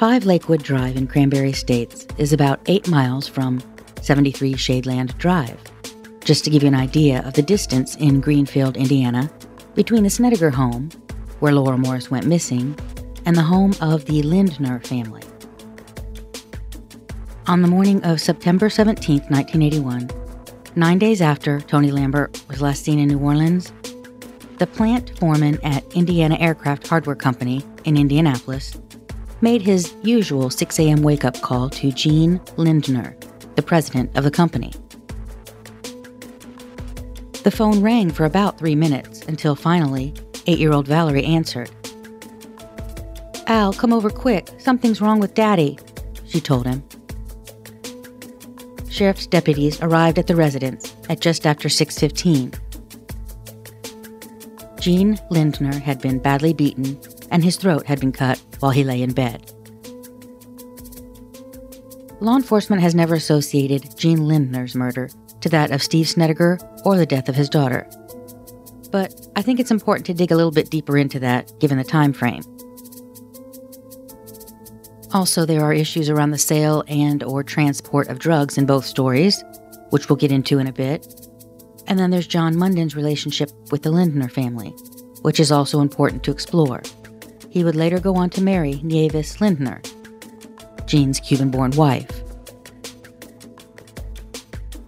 5 Lakewood Drive in Cranberry Estates is about 8 miles from 73 Shadeland Drive. Just to give you an idea of the distance in Greenfield, Indiana, between the Snedegar home, where Lora Morris went missing, and the home of the Lindner family. On the morning of September 17, 1981, nine days after Tony Lambert was last seen in New Orleans, the plant foreman at Indiana Aircraft Hardware Company in Indianapolis made his usual 6 a.m. wake up call to Gene Lindner, the president of the company. The phone rang for about three minutes until finally, eight year old Valerie answered. Al, come over quick. Something's wrong with Daddy, she told him. Sheriff's deputies arrived at the residence at just after 6:15. Gene Lindner had been badly beaten and his throat had been cut while he lay in bed. Law enforcement has never associated Gene Lindner's murder to that of Steve Snedegar or the death of his daughter. But I think it's important to dig a little bit deeper into that given the time frame. Also, there are issues around the sale and or transport of drugs in both stories, which we'll get into in a bit. And then there's John Munden's relationship with the Lindner family, which is also important to explore. He would later go on to marry Nieves Lindner, Gene's Cuban-born wife.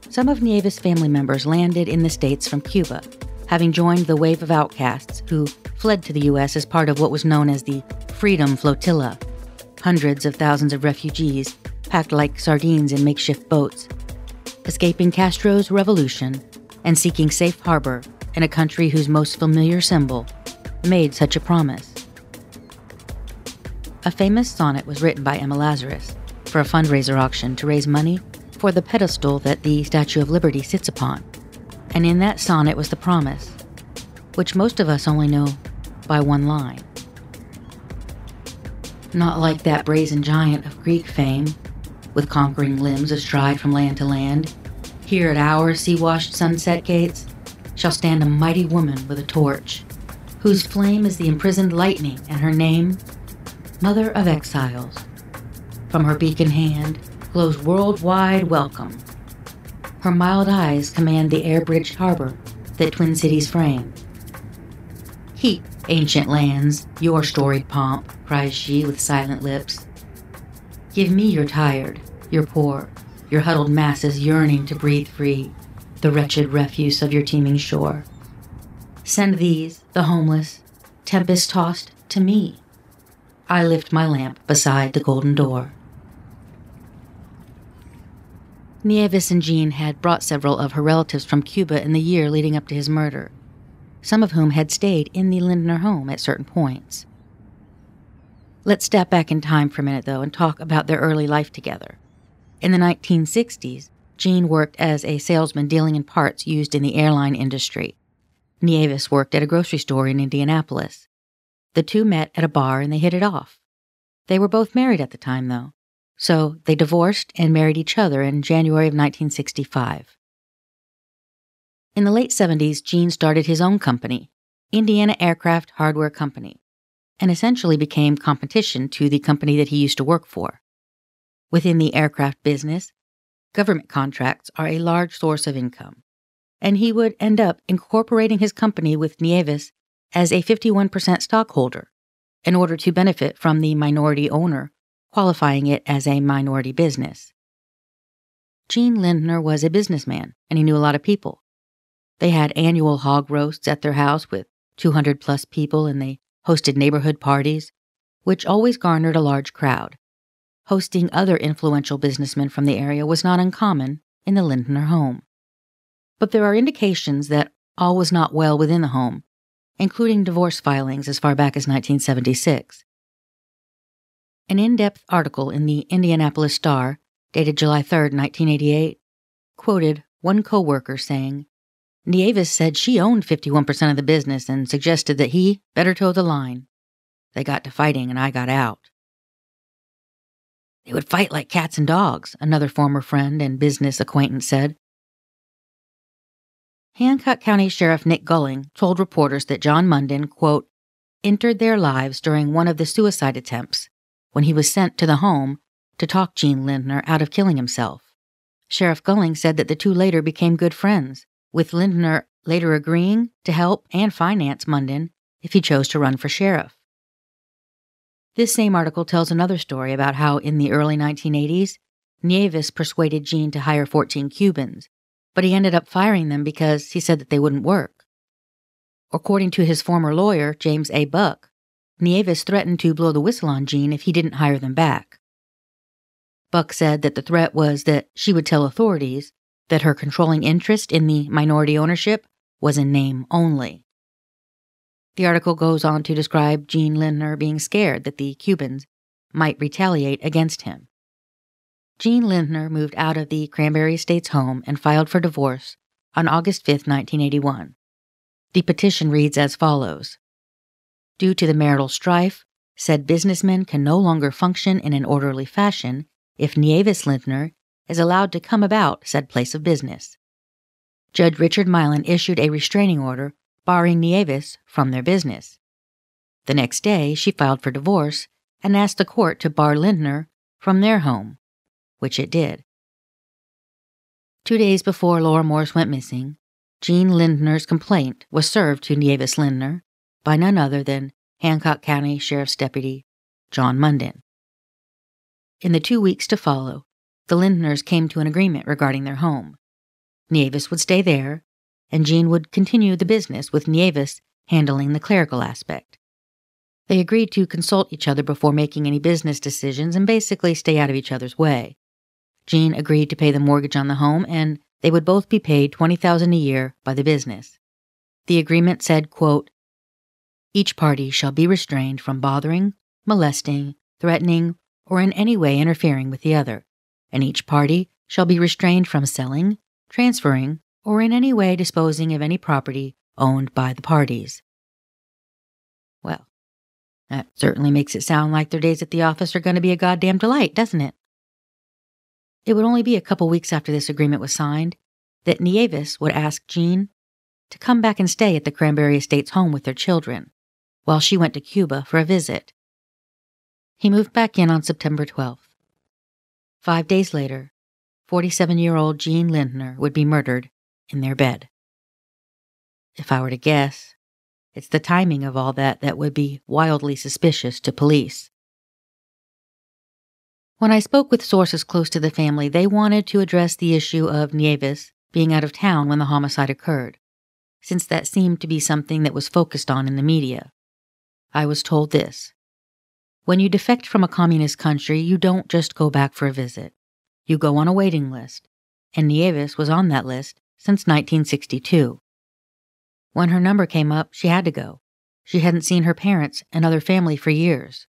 Some of Nieves' family members landed in the States from Cuba, having joined the wave of outcasts who fled to the U.S. as part of what was known as the Freedom Flotilla, hundreds of thousands of refugees packed like sardines in makeshift boats, escaping Castro's revolution and seeking safe harbor in a country whose most familiar symbol made such a promise. A famous sonnet was written by Emma Lazarus for a fundraiser auction to raise money for the pedestal that the Statue of Liberty sits upon. And in that sonnet was the promise, which most of us only know by one line. Not like that brazen giant of Greek fame, with conquering limbs astride from land to land. Here at our sea washed sunset gates shall stand a mighty woman with a torch, whose flame is the imprisoned lightning, and her name, Mother of Exiles. From her beacon hand glows worldwide welcome. Her mild eyes command the air bridged harbor that Twin Cities frame. Keep, ancient lands, your storied pomp, cries she with silent lips. Give me your tired, your poor, your huddled masses yearning to breathe free, the wretched refuse of your teeming shore. Send these, the homeless, tempest tossed, to me. I lift my lamp beside the golden door. Nieves and Gene had brought several of her relatives from Cuba in the year leading up to his murder some of whom had stayed in the Lindner home at certain points. Let's step back in time for a minute, though, and talk about their early life together. In the 1960s, Gene worked as a salesman dealing in parts used in the airline industry. Nieves worked at a grocery store in Indianapolis. The two met at a bar and they hit it off. They were both married at the time, though, so they divorced and married each other in January of 1965. In the late 70s, Gene started his own company, Indiana Aircraft Hardware Company, and essentially became competition to the company that he used to work for. Within the aircraft business, government contracts are a large source of income, and he would end up incorporating his company with Nieves as a 51% stockholder in order to benefit from the minority owner, qualifying it as a minority business. Gene Lindner was a businessman, and he knew a lot of people. They had annual hog roasts at their house with 200 plus people, and they hosted neighborhood parties, which always garnered a large crowd. Hosting other influential businessmen from the area was not uncommon in the Lindner home. But there are indications that all was not well within the home, including divorce filings as far back as 1976. An in depth article in the Indianapolis Star, dated July 3, 1988, quoted one co worker saying, Nieves said she owned 51% of the business and suggested that he better toe the line. They got to fighting and I got out. They would fight like cats and dogs, another former friend and business acquaintance said. Hancock County Sheriff Nick Gulling told reporters that John Munden, quote, entered their lives during one of the suicide attempts when he was sent to the home to talk Gene Lindner out of killing himself. Sheriff Gulling said that the two later became good friends, with Lindner later agreeing to help and finance Munden if he chose to run for sheriff. This same article tells another story about how, in the early 1980s, Nieves persuaded Gene to hire 14 Cubans, but he ended up firing them because he said that they wouldn't work. According to his former lawyer, James A. Buck, Nieves threatened to blow the whistle on Gene if he didn't hire them back. Buck said that the threat was that she would tell authorities that her controlling interest in the minority ownership was in name only. The article goes on to describe Gene Lindner being scared that the Cubans might retaliate against him. Gene Lindner moved out of the Cranberry Estates home and filed for divorce on August 5, 1981. The petition reads as follows Due to the marital strife, said businessmen can no longer function in an orderly fashion if Nieves Lindner is allowed to come about said place of business. Judge Richard Milan issued a restraining order barring Nieves from their business. The next day, she filed for divorce and asked the court to bar Lindner from their home, which it did. Two days before Lora Morris went missing, Gene Lindner's complaint was served to Nieves Lindner by none other than Hancock County Sheriff's Deputy John Munden. In the two weeks to follow, the Lindners came to an agreement regarding their home. Nieves would stay there, and Gene would continue the business with Nieves handling the clerical aspect. They agreed to consult each other before making any business decisions and basically stay out of each other's way. Gene agreed to pay the mortgage on the home, and they would both be paid 20000 a year by the business. The agreement said, quote, Each party shall be restrained from bothering, molesting, threatening, or in any way interfering with the other, and each party shall be restrained from selling, transferring, or in any way disposing of any property owned by the parties. Well, that certainly makes it sound like their days at the office are going to be a goddamn delight, doesn't it? It would only be a couple weeks after this agreement was signed that Nieves would ask Gene to come back and stay at the Cranberry Estates home with their children while she went to Cuba for a visit. He moved back in on September 12th. Five days later, 47 year old Gene Lindner would be murdered in their bed. If I were to guess, it's the timing of all that that would be wildly suspicious to police. When I spoke with sources close to the family, they wanted to address the issue of Nieves being out of town when the homicide occurred, since that seemed to be something that was focused on in the media. I was told this When you defect from a communist country, you don't just go back for a visit. You go on a waiting list, and Nieves was on that list since 1962. When her number came up, she had to go. She hadn't seen her parents and other family for years.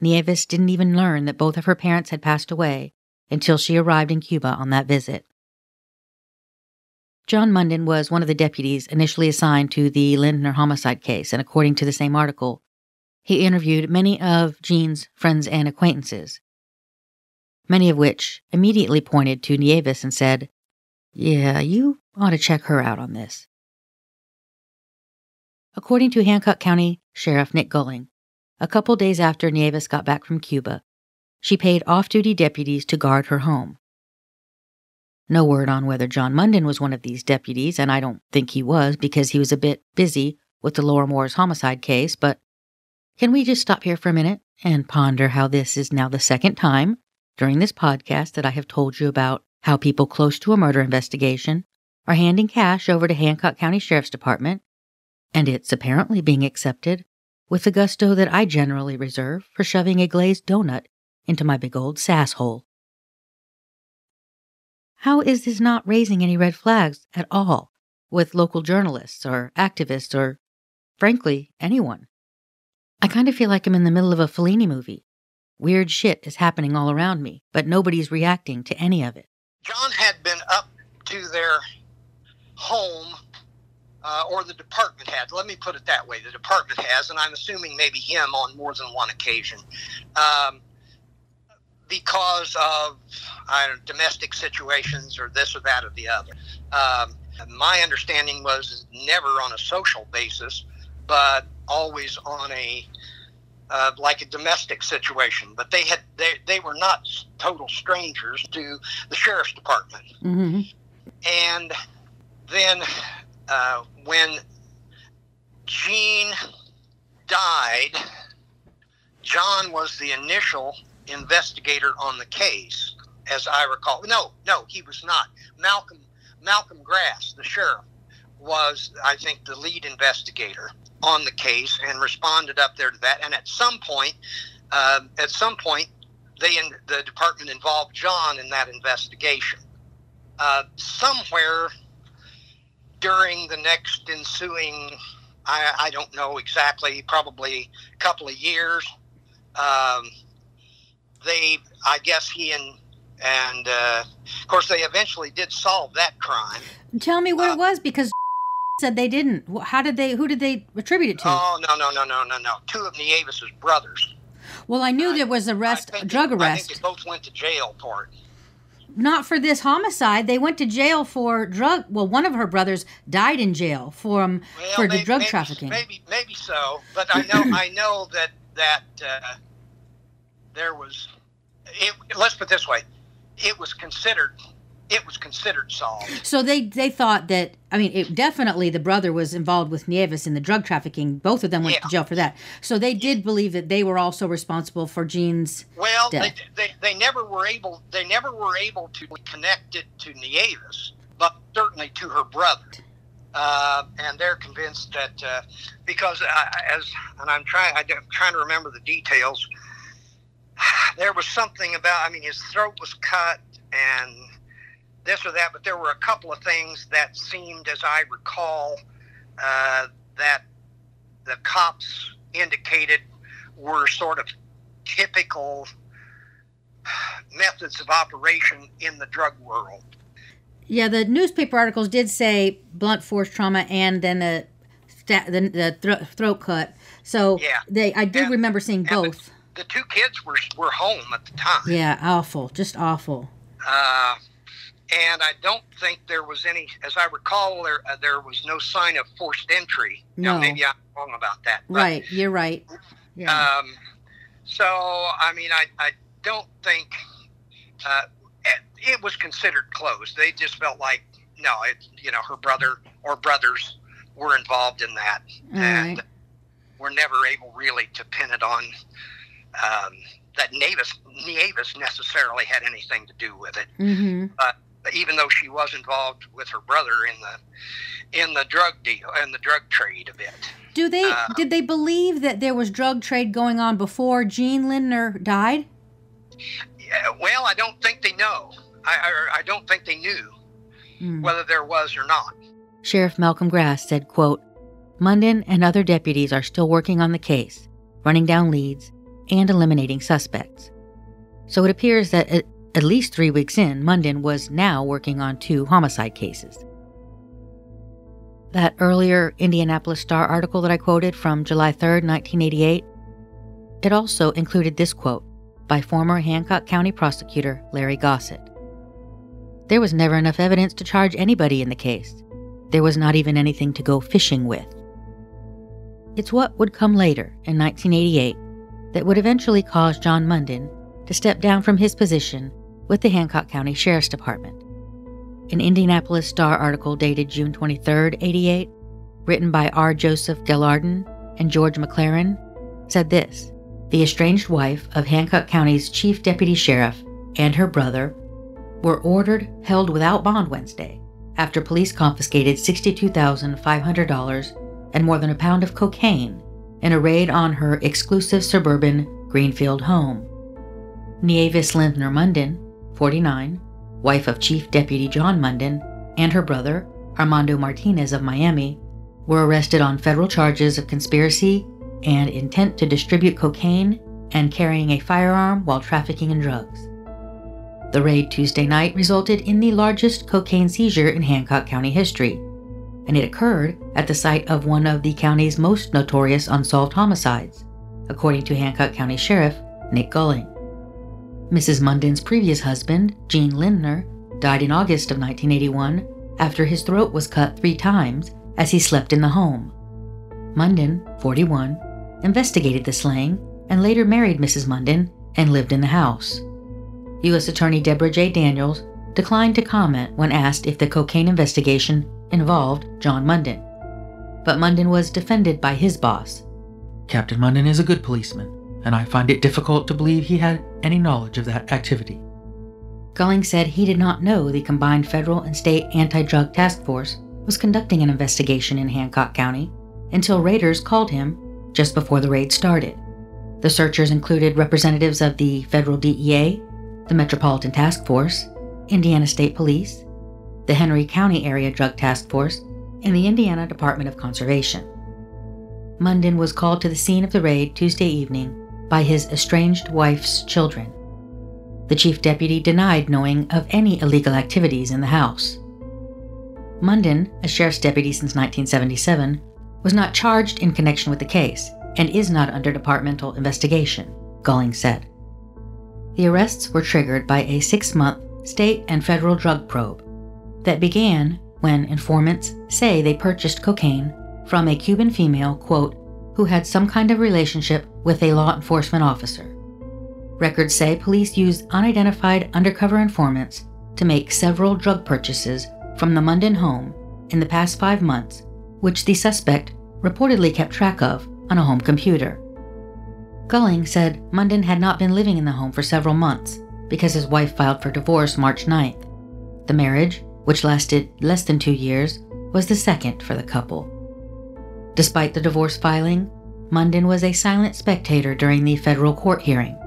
Nieves didn't even learn that both of her parents had passed away until she arrived in Cuba on that visit. John Munden was one of the deputies initially assigned to the Lindner homicide case, and according to the same article, he interviewed many of Gene's friends and acquaintances, many of which immediately pointed to Nieves and said, yeah, you ought to check her out on this. According to Hancock County Sheriff Nick Gulling, a couple days after Nieves got back from Cuba, she paid off duty deputies to guard her home. No word on whether John Munden was one of these deputies, and I don't think he was because he was a bit busy with the Lora Morris's homicide case, but can we just stop here for a minute and ponder how this is now the second time during this podcast that I have told you about how people close to a murder investigation are handing cash over to Hancock County Sheriff's Department, and it's apparently being accepted with the gusto that I generally reserve for shoving a glazed donut into my big old sass hole. How is this not raising any red flags at all with local journalists or activists or, frankly, anyone? I kind of feel like I'm in the middle of a Fellini movie. Weird shit is happening all around me, but nobody's reacting to any of it. John had been up to their home, uh, or the department had. Let me put it that way: the department has, and I'm assuming maybe him on more than one occasion, um, because of know, domestic situations or this or that or the other. Um, my understanding was never on a social basis, but always on a uh, like a domestic situation, but they had they, they were not total strangers to the sheriff's department. Mm-hmm. And then uh, when Gene died, John was the initial investigator on the case, as I recall. No, no, he was not. Malcolm Malcolm Grass, the sheriff, was I think the lead investigator on the case and responded up there to that. And at some point, uh, at some point, they in, the department involved John in that investigation. Uh, somewhere during the next ensuing, I, I, don't know exactly, probably a couple of years, um, they, I guess he and and uh, of course they eventually did solve that crime. Tell me what uh, it was because said they didn't. How did they? Who did they attribute it to? Oh no no no no no no! Two of Nieves' brothers. Well, I knew I, there was arrest, drug they, arrest. I think they both went to jail for it. Not for this homicide. They went to jail for drug. Well, one of her brothers died in jail for um, well, for maybe, the drug maybe, trafficking. Maybe maybe so, but I know I know that that uh, there was. It, let's put it this way: it was considered it was considered solved. So they they thought that I mean it definitely the brother was involved with Nieves in the drug trafficking. Both of them went yeah. to jail for that. So they did believe that they were also responsible for Gene's well, death. They, they, they never were able they never were able to connect it to Nieves, but certainly to her brother. Uh, and they're convinced that uh, because I, as and I'm trying I'm trying to remember the details. There was something about I mean his throat was cut and this or that, but there were a couple of things that seemed, as I recall, uh, that the cops indicated were sort of typical methods of operation in the drug world. Yeah, the newspaper articles did say blunt force trauma and then the the, the thro- throat cut. So yeah. they I did and, remember seeing both. The, the, two kids were were home at the time. Yeah, awful, just awful. Uh, and I don't think there was any, as I recall, there uh, there was no sign of forced entry. No, now, maybe I'm wrong about that. But, right, you're right. Yeah. Um, so I mean, I I don't think uh, it, it was considered closed. They just felt like no, it you know her brother or brothers were involved in that, All and right. were never able really to pin it on. Um, that Nieves, Nieves necessarily had anything to do with it. Mm-hmm. But even though she was involved with her brother in the in the drug deal and the drug trade a bit. Do they uh, did they believe that there was drug trade going on before Gene Lindner died? Yeah, well, I don't think they know. I, I, I don't think they knew mm. whether there was or not. Sheriff Malcolm Grass said, quote, Munden and other deputies are still working on the case, running down leads, and eliminating suspects. So it appears that at least three weeks in, Munden was now working on two homicide cases. That earlier Indianapolis Star article that I quoted from July 3, 1988, it also included this quote by former Hancock County prosecutor Larry Gossett. There was never enough evidence to charge anybody in the case. There was not even anything to go fishing with. It's what would come later, in 1988, that would eventually cause John Munden to step down from his position with the Hancock County Sheriff's Department. An Indianapolis Star article dated June 23, 88, written by R. Joseph Gelarden and George McLaren, said this The estranged wife of Hancock County's Chief Deputy Sheriff and her brother were ordered held without bond Wednesday after police confiscated $62,500 and more than a pound of cocaine in a raid on her exclusive suburban Greenfield home. Nieves Lindner Munden 49, wife of Chief Deputy John Munden, and her brother, Armando Martinez of Miami, were arrested on federal charges of conspiracy and intent to distribute cocaine and carrying a firearm while trafficking in drugs. The raid Tuesday night resulted in the largest cocaine seizure in Hancock County history, and it occurred at the site of one of the county's most notorious unsolved homicides, according to Hancock County Sheriff Nick Gulling. Mrs. Munden's previous husband, Gene Lindner, died in August of 1981 after his throat was cut three times as he slept in the home. Munden, 41, investigated the slaying and later married Mrs. Munden and lived in the house. U.S. Attorney Deborah J. Daniels declined to comment when asked if the cocaine investigation involved John Munden. But Munden was defended by his boss. Captain Munden is a good policeman, and I find it difficult to believe he had any knowledge of that activity. Gulling said he did not know the combined federal and state anti drug task force was conducting an investigation in Hancock County until raiders called him just before the raid started. The searchers included representatives of the federal DEA, the Metropolitan Task Force, Indiana State Police, the Henry County Area Drug Task Force, and the Indiana Department of Conservation. Munden was called to the scene of the raid Tuesday evening by his estranged wife's children. The chief deputy denied knowing of any illegal activities in the house. Munden, a sheriff's deputy since 1977, was not charged in connection with the case and is not under departmental investigation, Gulling said. The arrests were triggered by a six month state and federal drug probe that began when informants say they purchased cocaine from a Cuban female, quote, who had some kind of relationship with a law enforcement officer. Records say police used unidentified undercover informants to make several drug purchases from the Munden home in the past five months, which the suspect reportedly kept track of on a home computer. Gulling said Munden had not been living in the home for several months because his wife filed for divorce March 9th. The marriage, which lasted less than two years, was the second for the couple. Despite the divorce filing, Munden was a silent spectator during the federal court hearing,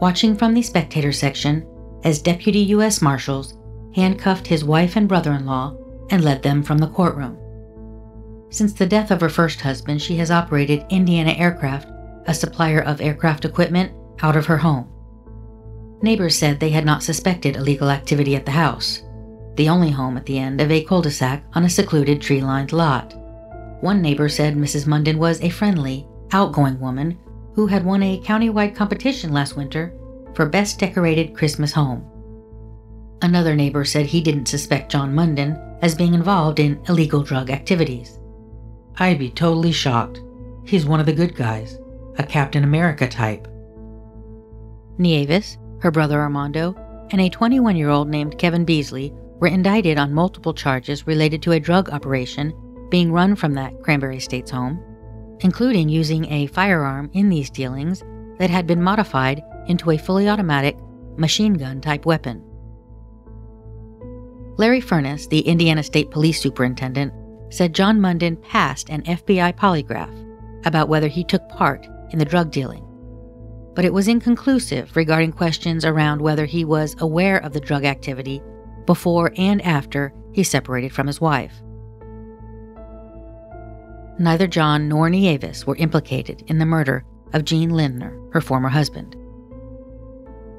watching from the spectator section as deputy U.S. Marshals handcuffed his wife and brother in law and led them from the courtroom. Since the death of her first husband, she has operated Indiana Aircraft, a supplier of aircraft equipment, out of her home. Neighbors said they had not suspected illegal activity at the house, the only home at the end of a cul de sac on a secluded tree lined lot. One neighbor said Mrs. Munden was a friendly, outgoing woman who had won a countywide competition last winter for Best Decorated Christmas Home. Another neighbor said he didn't suspect John Munden as being involved in illegal drug activities. I'd be totally shocked. He's one of the good guys, a Captain America type. Nieves, her brother Armando, and a 21 year old named Kevin Beasley were indicted on multiple charges related to a drug operation being run from that Cranberry Estates home, including using a firearm in these dealings that had been modified into a fully automatic machine gun type weapon. Larry Furness, the Indiana State Police Superintendent, said John Munden passed an FBI polygraph about whether he took part in the drug dealing. But it was inconclusive regarding questions around whether he was aware of the drug activity before and after he separated from his wife. Neither John nor Nieves were implicated in the murder of Gene Lindner, her former husband.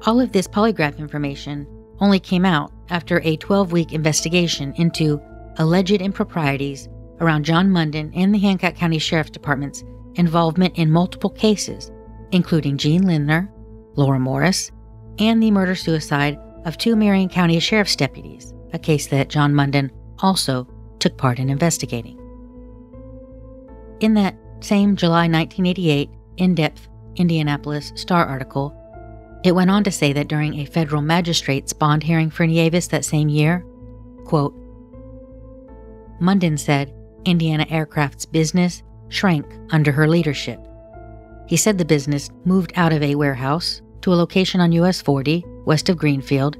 All of this polygraph information only came out after a 12 week investigation into alleged improprieties around John Munden and the Hancock County Sheriff's Department's involvement in multiple cases, including Gene Lindner, Lora Morris, and the murder suicide of two Marion County Sheriff's deputies, a case that John Munden also took part in investigating. In that same July 1988 in depth Indianapolis Star article, it went on to say that during a federal magistrate's bond hearing for Nieves that same year, quote, Munden said Indiana Aircraft's business shrank under her leadership. He said the business moved out of a warehouse to a location on US 40, west of Greenfield,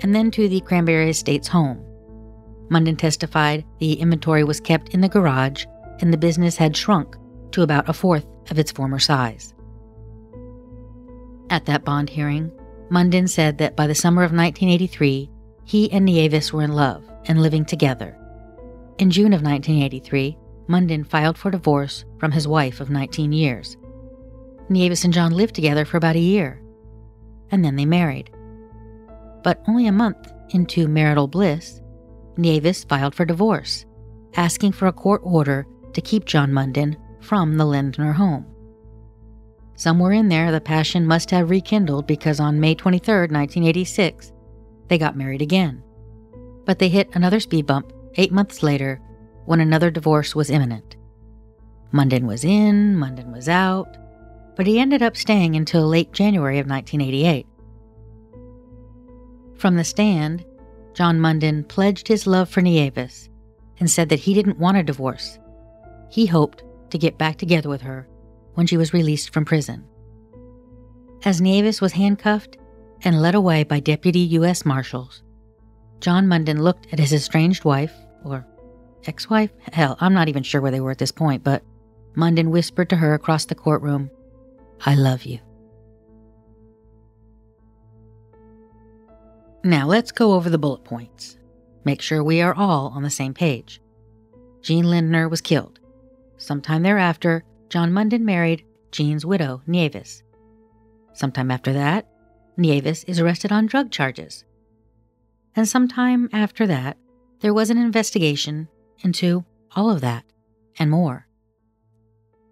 and then to the Cranberry Estates home. Munden testified the inventory was kept in the garage and the business had shrunk to about a fourth of its former size. At that bond hearing, Munden said that by the summer of 1983, he and Nieves were in love and living together. In June of 1983, Munden filed for divorce from his wife of 19 years. Nieves and John lived together for about a year, and then they married. But only a month into marital bliss, Nieves filed for divorce, asking for a court order to keep John Munden from the Lindner home. Somewhere in there, the passion must have rekindled because on May 23, 1986, they got married again. But they hit another speed bump eight months later when another divorce was imminent. Munden was in, Munden was out. but he ended up staying until late January of 1988. From the stand, John Munden pledged his love for Nieves and said that he didn't want a divorce. He hoped to get back together with her when she was released from prison. As Nieves was handcuffed and led away by deputy U.S. Marshals, John Munden looked at his estranged wife, or ex wife? Hell, I'm not even sure where they were at this point, but Munden whispered to her across the courtroom, I love you. Now let's go over the bullet points. Make sure we are all on the same page. Gene Lindner was killed. Sometime thereafter, John Munden married Gene's widow, Nieves. Sometime after that, Nieves is arrested on drug charges. And sometime after that, there was an investigation into all of that and more.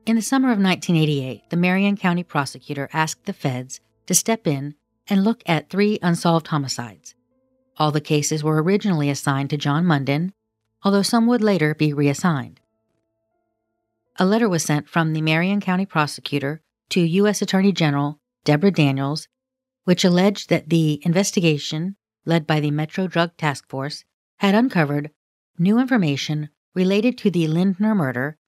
In the summer of 1988, the Marion County prosecutor asked the feds to step in and look at three unsolved homicides. All the cases were originally assigned to John Munden, although some would later be reassigned. A letter was sent from the Marion County prosecutor to U.S. Attorney General Deborah Daniels, which alleged that the investigation, led by the Metro Drug Task Force, had uncovered new information related to the Lindner murder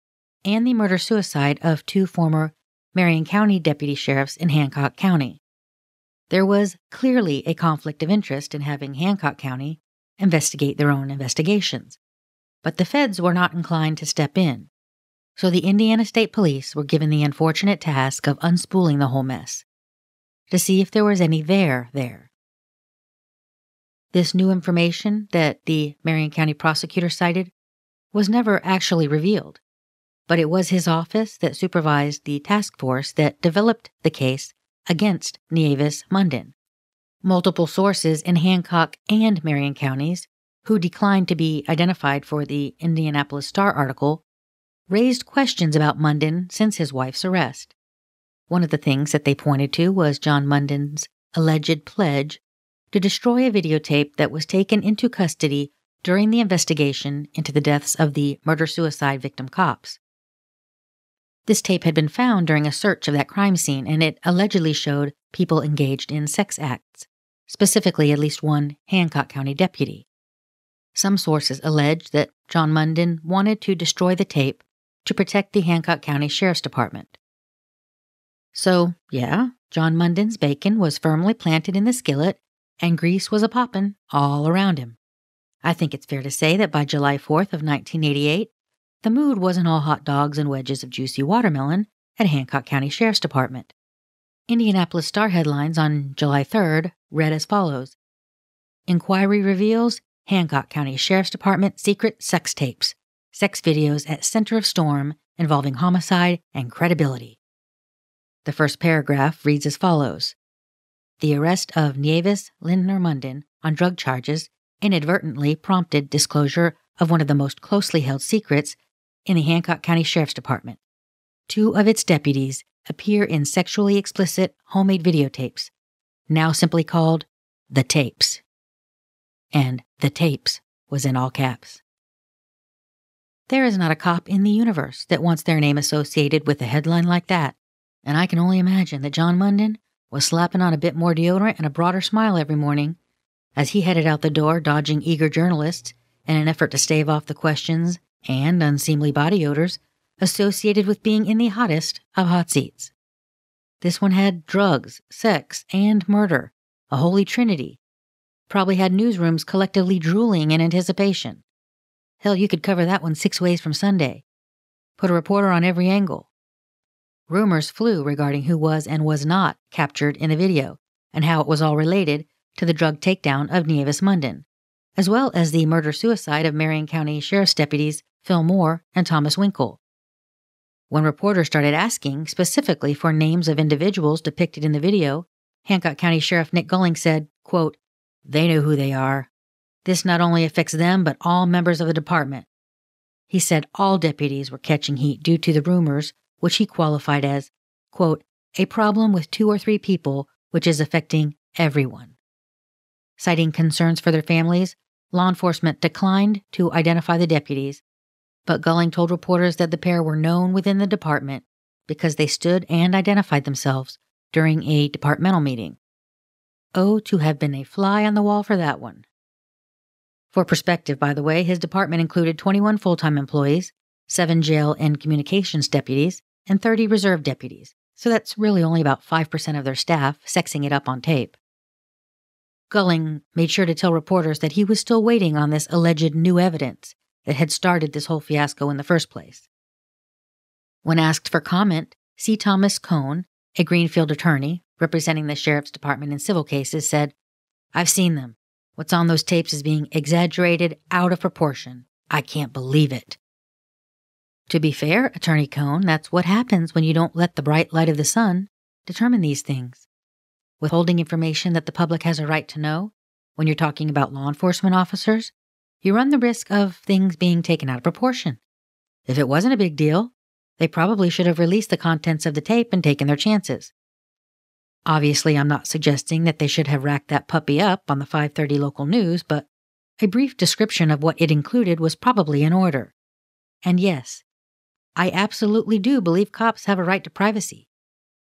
and the murder suicide of two former Marion County deputy sheriffs in Hancock County. There was clearly a conflict of interest in having Hancock County investigate their own investigations, but the feds were not inclined to step in, so the Indiana State Police were given the unfortunate task of unspooling the whole mess to see if there was any there there. This new information that the Marion County prosecutor cited was never actually revealed, but it was his office that supervised the task force that developed the case against Nieves Munden. Multiple sources in Hancock and Marion counties, who declined to be identified for the Indianapolis Star article, raised questions about Munden since his wife's arrest. One of the things that they pointed to was John Munden's alleged pledge to destroy a videotape that was taken into custody during the investigation into the deaths of the murder suicide victim cops. This tape had been found during a search of that crime scene, and it allegedly showed people engaged in sex acts, specifically at least one Hancock County deputy. Some sources allege that John Munden wanted to destroy the tape to protect the Hancock County Sheriff's Department. So, yeah, John Munden's bacon was firmly planted in the skillet, and grease was a poppin' all around him. I think it's fair to say that by July 4th of 1988, the mood wasn't all hot dogs and wedges of juicy watermelon at Hancock County Sheriff's Department. Indianapolis Star headlines on July 3rd read as follows Inquiry reveals Hancock County Sheriff's Department secret sex tapes, sex videos at center of storm involving homicide and credibility. The first paragraph reads as follows The arrest of Nieves Lindner Munden on drug charges inadvertently prompted disclosure of one of the most closely held secrets in the Hancock County Sheriff's Department. Two of its deputies appear in sexually explicit homemade videotapes, now simply called the tapes. And the tapes was in all caps. There is not a cop in the universe that wants their name associated with a headline like that, and I can only imagine that John Munden was slapping on a bit more deodorant and a broader smile every morning as he headed out the door dodging eager journalists in an effort to stave off the questions and unseemly body odors associated with being in the hottest of hot seats. This one had drugs, sex, and murder, a holy trinity. Probably had newsrooms collectively drooling in anticipation. Hell, you could cover that one six ways from Sunday. Put a reporter on every angle. Rumors flew regarding who was and was not captured in the video, and how it was all related to the drug takedown of Nieves Munden, as well as the murder suicide of Marion County Sheriff's deputies Phil Moore, and Thomas Winkle. When reporters started asking specifically for names of individuals depicted in the video, Hancock County Sheriff Nick Gulling said, quote, They know who they are. This not only affects them, but all members of the department. He said all deputies were catching heat due to the rumors, which he qualified as, quote, a problem with two or three people which is affecting everyone. Citing concerns for their families, law enforcement declined to identify the deputies but Gulling told reporters that the pair were known within the department because they stood and identified themselves during a departmental meeting. Oh, to have been a fly on the wall for that one. For perspective, by the way, his department included 21 full time employees, 7 jail and communications deputies, and 30 reserve deputies, so that's really only about 5% of their staff sexing it up on tape. Gulling made sure to tell reporters that he was still waiting on this alleged new evidence that had started this whole fiasco in the first place. When asked for comment, C. Thomas Cohn, a Greenfield attorney representing the sheriff's department in civil cases, said, I've seen them. What's on those tapes is being exaggerated out of proportion. I can't believe it. To be fair, Attorney Cohn, that's what happens when you don't let the bright light of the sun determine these things. Withholding information that the public has a right to know, when you're talking about law enforcement officers, you run the risk of things being taken out of proportion. If it wasn't a big deal, they probably should have released the contents of the tape and taken their chances. Obviously, I'm not suggesting that they should have racked that puppy up on the 530 local news, but a brief description of what it included was probably in order. And yes, I absolutely do believe cops have a right to privacy.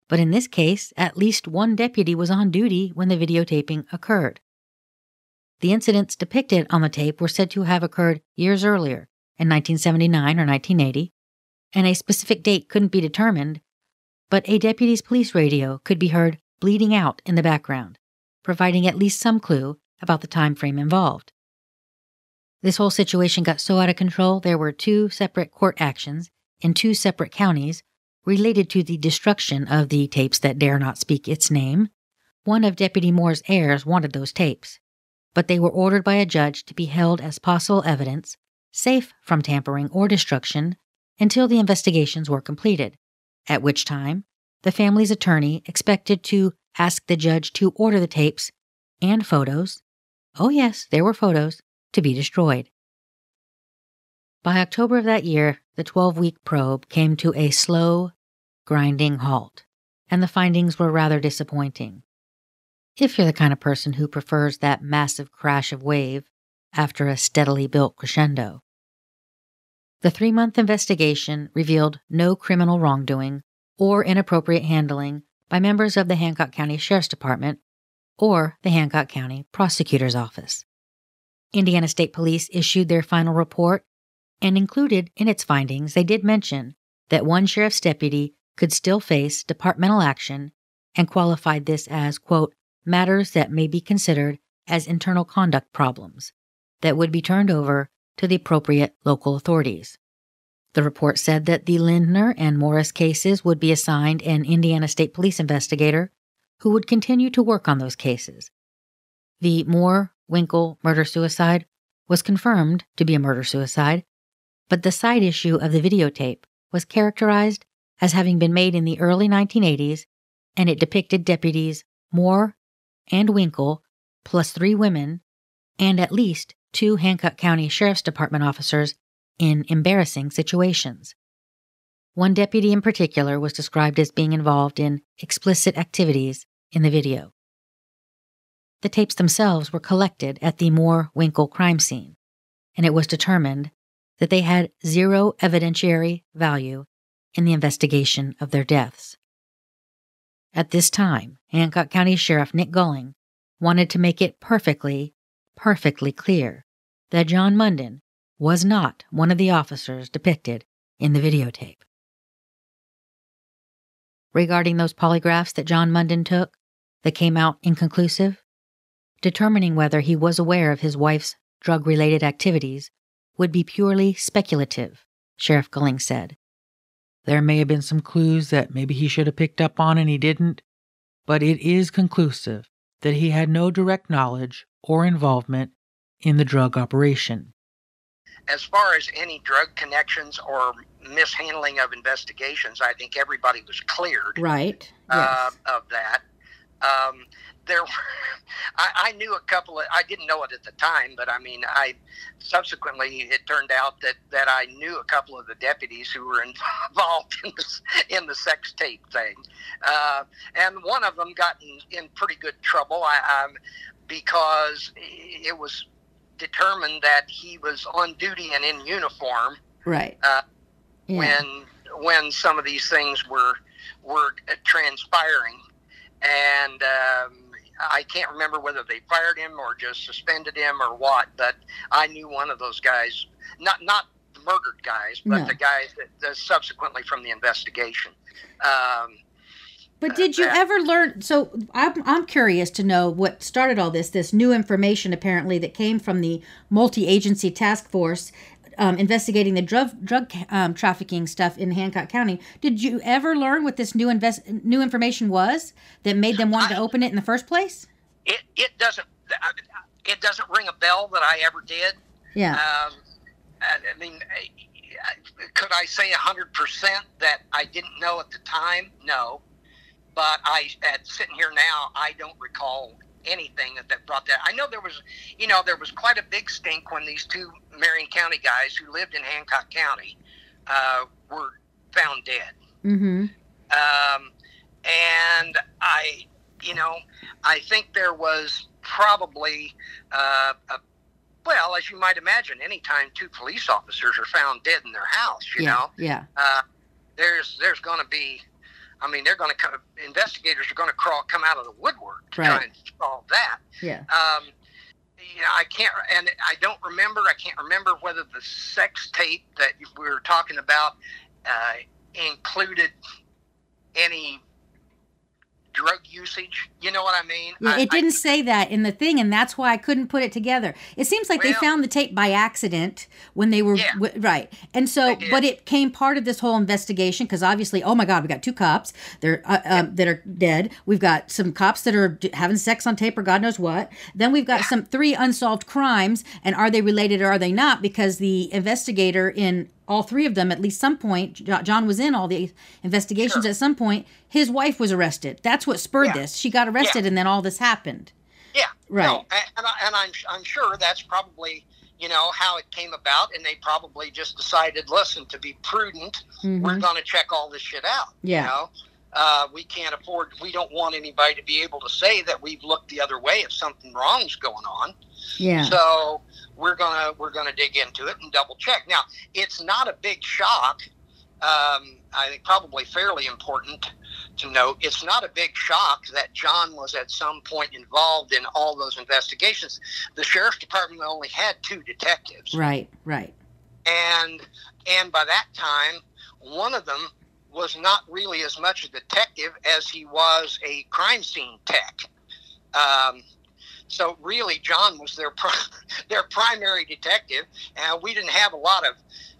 But in this case, at least one deputy was on duty when the videotaping occurred. The incidents depicted on the tape were said to have occurred years earlier, in 1979 or 1980, and a specific date couldn't be determined, but a deputy's police radio could be heard bleeding out in the background, providing at least some clue about the time frame involved. This whole situation got so out of control there were two separate court actions in two separate counties related to the destruction of the tapes that dare not speak its name. One of Deputy Moore's heirs wanted those tapes, but they were ordered by a judge to be held as possible evidence, safe from tampering or destruction, until the investigations were completed, at which time the family's attorney expected to ask the judge to order the tapes and photos oh, yes, there were photos to be destroyed. By October of that year, the 12 week probe came to a slow, grinding halt, and the findings were rather disappointing. If you're the kind of person who prefers that massive crash of wave after a steadily built crescendo. The three month investigation revealed no criminal wrongdoing or inappropriate handling by members of the Hancock County Sheriff's Department or the Hancock County Prosecutor's Office. Indiana State Police issued their final report and included in its findings, they did mention that one sheriff's deputy could still face departmental action and qualified this as, quote, matters that may be considered as internal conduct problems that would be turned over to the appropriate local authorities. The report said that the Lindner and Morris cases would be assigned an Indiana State Police investigator who would continue to work on those cases. The Moore Winkle murder suicide was confirmed to be a murder suicide but the side issue of the videotape was characterized as having been made in the early 1980s, and it depicted deputies Moore and Winkle, plus three women, and at least two Hancock County Sheriff's Department officers in embarrassing situations. One deputy in particular was described as being involved in explicit activities in the video. The tapes themselves were collected at the Moore Winkle crime scene, and it was determined that they had zero evidentiary value in the investigation of their deaths. At this time, Hancock County Sheriff Nick Gulling wanted to make it perfectly, perfectly clear that John Munden was not one of the officers depicted in the videotape. Regarding those polygraphs that John Munden took that came out inconclusive, determining whether he was aware of his wife's drug related activities would be purely speculative, Sheriff Gulling said. There may have been some clues that maybe he should have picked up on and he didn't, but it is conclusive that he had no direct knowledge or involvement in the drug operation. As far as any drug connections or mishandling of investigations, I think everybody was cleared. Right. Uh, yes. Of that. Um, there were, I, I knew a couple of, I didn't know it at the time, but I mean, I subsequently, it turned out that, that I knew a couple of the deputies who were involved in the, in the sex tape thing. Uh, and one of them got in, in pretty good trouble I, um, because it was determined that he was on duty and in uniform. Right. Uh, yeah. When when some of these things were were transpiring, and um, I can't remember whether they fired him or just suspended him or what. But I knew one of those guys, not not the murdered guys, but No. the guys that, that subsequently from the investigation. Um, But did you ever learn? So I'm, I'm curious to know what started all this. This new information apparently that came from the multi-agency task force um, investigating the drug drug um, trafficking stuff in Hancock County. Did you ever learn what this new invest new information was that made them want to open it in the first place? it it doesn't it doesn't ring a bell that I ever did. Yeah. Um, I, I mean, could I say hundred percent that I didn't know at the time? No, but I, at sitting here now, I don't recall anything that, that brought that. I know there was, you know, there was quite a big stink when these two Marion County guys who lived in Hancock County uh, were found dead. mm-hmm. Um, and I, you know, I think there was probably uh, a well, as you might imagine, anytime two police officers are found dead in their house, you yeah. know, Yeah. uh, there's there's going to be, I mean, they're going to come. Investigators are going to crawl, come out of the woodwork to Right. try and solve that. Yeah. Um, you know, I can't, and I don't remember. I can't remember whether the sex tape that we were talking about uh, included any drug usage. You know what I mean? Yeah, I- it I- didn't say that in the thing, and that's why I couldn't put it together. It seems like they found the tape by accident when they were Yeah. w- right, and so, but it came part of this whole investigation because obviously, oh my God, we got two cops they're uh, um, that are dead. We've got some cops that are d- having sex on tape or God knows what. Then we've got some three unsolved crimes, and are they related or are they not? Because the investigator in all three of them, at least some point, John was in all the investigations. Sure. At some point, his wife was arrested. That's what spurred Yeah. this. She got arrested, and then all this happened. Yeah, Right. No, and, and, I'm I'm sure that's probably you know how it came about, and they probably just decided, listen, to be prudent, we're Mhm. going to check all this shit out. Yeah. You know, uh, we can't afford. We don't want anybody to be able to say that we've looked the other way if something wrong's going on. Yeah. So we're gonna we're gonna dig into it and double check. Now it's not a big shock. Um, I think probably fairly important to note. It's not a big shock that John was at some point involved in all those investigations. The sheriff's department only had two detectives, right. Right. and and by that time, one of them was not really as much a detective as he was a crime scene tech. Um, so really, John was their pri- their primary detective, and we didn't have a lot of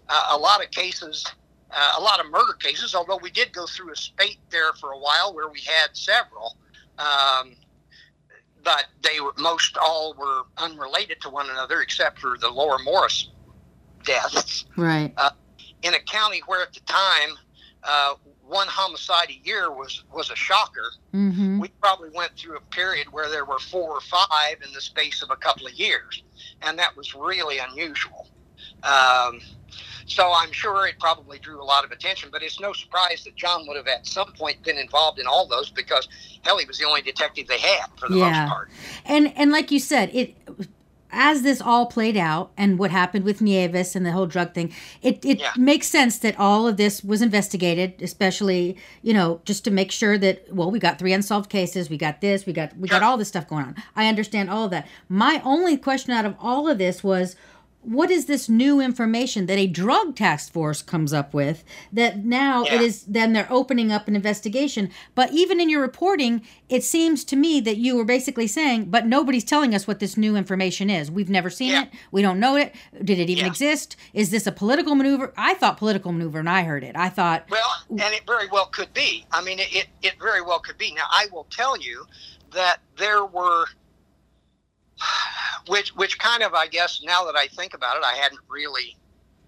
uh, a lot of cases, uh, a lot of murder cases. Although we did go through a spate there for a while where we had several, um, but they were most all were unrelated to one another except for the Lora Morris deaths Right. in a county where at the time uh, one homicide a year was was a shocker. Mm-hmm. We probably went through a period where there were four or five in the space of a couple of years, and that was really unusual. Um, so I'm sure it probably drew a lot of attention, but it's no surprise that John would have at some point been involved in all those because hell, he was the only detective they had for the Yeah. most part. And and like you said, it as this all played out and what happened with Nieves and the whole drug thing, it, it Yeah. makes sense that all of this was investigated, especially, you know, just to make sure that well, we got three unsolved cases, we got this, we got we got all this stuff going on. I understand all of that. My only question out of all of this was what is this new information that a drug task force comes up with that now it Yeah. is then they're opening up an investigation but even in your reporting it seems to me that you were basically saying but nobody's telling us what this new information is we've never seen Yeah. it we don't know it did it even Yeah. exist is this a political maneuver i thought political maneuver and i heard it i thought Well, and it very well could be. I mean, it, it, it very well could be. Now, I will tell you that there were, which which kind of, I guess, now that I think about it, I hadn't really,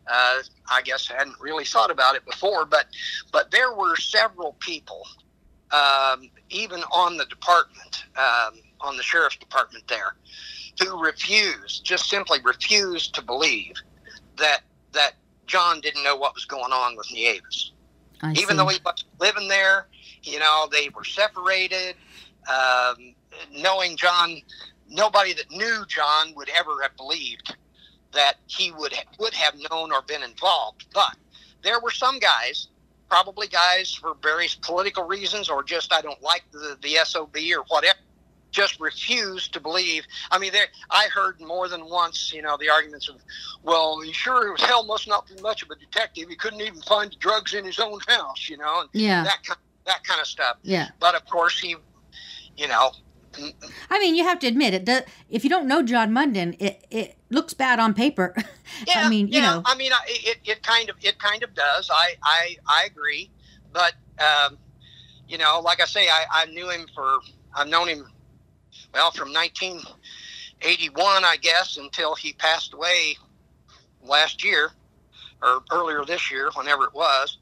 uh, I guess, hadn't really thought about it before. But but there were several people, um, even on the department, um, on the sheriff's department there, who refused, just simply refused to believe that that John didn't know what was going on with Nieves I even see. though he was living there, you know, they were separated. Um, knowing John, nobody that knew John would ever have believed that he would would have known or been involved. But there were some guys probably guys for various political reasons or just I don't like the, the SOB or whatever just refused to believe. I mean, there I heard more than once, you know, the arguments of, well, he sure as hell must not be much of a detective. He couldn't even find the drugs in his own house, you know, and Yeah. that kind, that kind of stuff. Yeah. But of course, he, you know, I mean, you have to admit it. Does, if you don't know John Munden, it it looks bad on paper. Yeah, I mean, you yeah, know. I mean, it, it kind of it kind of does. I I, I agree, but um, you know, like I say, I, I knew him for I've known him well from 1981, I guess, until he passed away last year or earlier this year, whenever it was.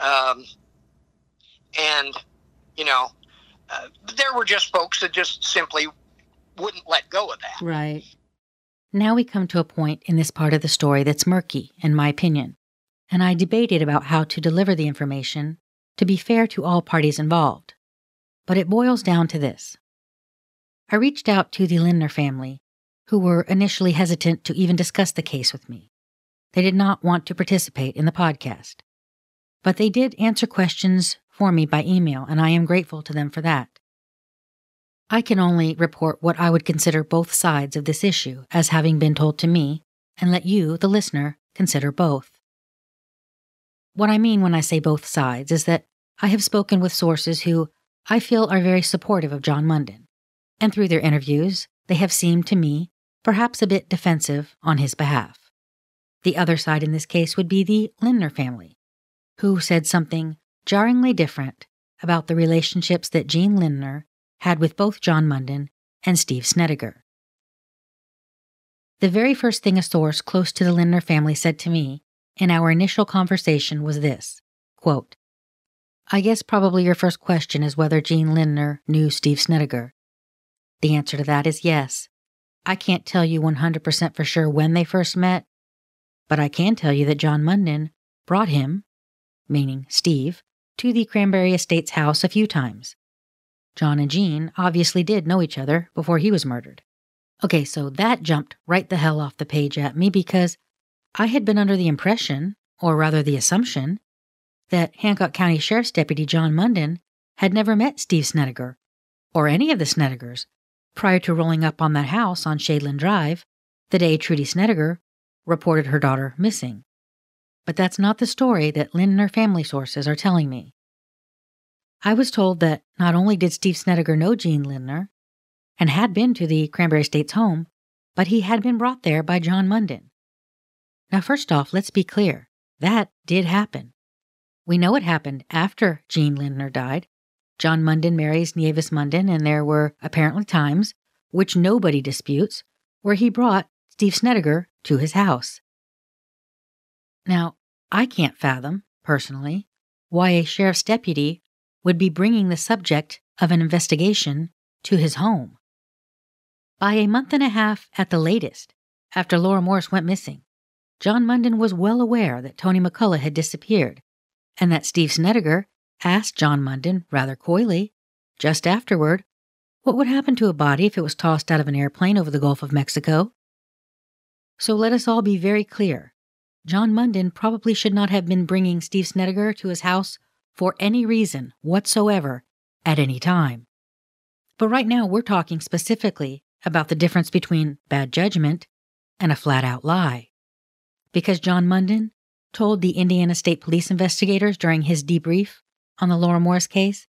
Um, and you know, uh, there were just folks that just simply wouldn't let go of that. Right. Now we come to a point in this part of the story that's murky, in my opinion, and I debated about how to deliver the information to be fair to all parties involved. But it boils down to this. I reached out to the Lindner family, who were initially hesitant to even discuss the case with me. They did not want to participate in the podcast. But they did answer questions for me by email, and I am grateful to them for that. I can only report what I would consider both sides of this issue as having been told to me, and let you, the listener, consider both. What I mean when I say both sides is that I have spoken with sources who I feel are very supportive of John Munden, and through their interviews, they have seemed to me perhaps a bit defensive on his behalf. The other side in this case would be the Lindner family, who said something jarringly different about the relationships that Gene Lindner had with both John Munden and Steve Snedegar. The very first thing a source close to the Lindner family said to me in our initial conversation was this quote, I guess probably your first question is whether Gene Lindner knew Steve Snedegar. The answer to that is yes. I can't tell you 100% for sure when they first met, but I can tell you that John Munden brought him, meaning Steve, to the Cranberry Estates house a few times. John and Gene obviously did know each other before he was murdered. Okay, so that jumped right the hell off the page at me because I had been under the impression, or rather the assumption, that Hancock County Sheriff's Deputy John Munden had never met Steve Snedegar, or any of the Snedegars, prior to rolling up on that house on Shadeland Drive the day Trudy Snedegar reported her daughter missing. But that's not the story that Lindner family sources are telling me. I was told that not only did Steve Snedegar know Gene Lindner and had been to the Cranberry Estates home, but he had been brought there by John Munden. Now, first off, let's be clear that did happen. We know it happened after Gene Lindner died. John Munden marries Nieves Munden, and there were apparently times, which nobody disputes, where he brought Steve Snedegar to his house. Now, I can't fathom, personally, why a sheriff's deputy would be bringing the subject of an investigation to his home. By a month and a half at the latest, after Lora Morris went missing, John Munden was well aware that Tony McCullough had disappeared, and that Steve Snedegar asked John Munden rather coyly, just afterward, what would happen to a body if it was tossed out of an airplane over the Gulf of Mexico. So let us all be very clear. John Munden probably should not have been bringing Steve Snedegar to his house for any reason whatsoever at any time. But right now, we're talking specifically about the difference between bad judgment and a flat out lie. Because John Munden told the Indiana State Police investigators during his debrief on the Lora Morris case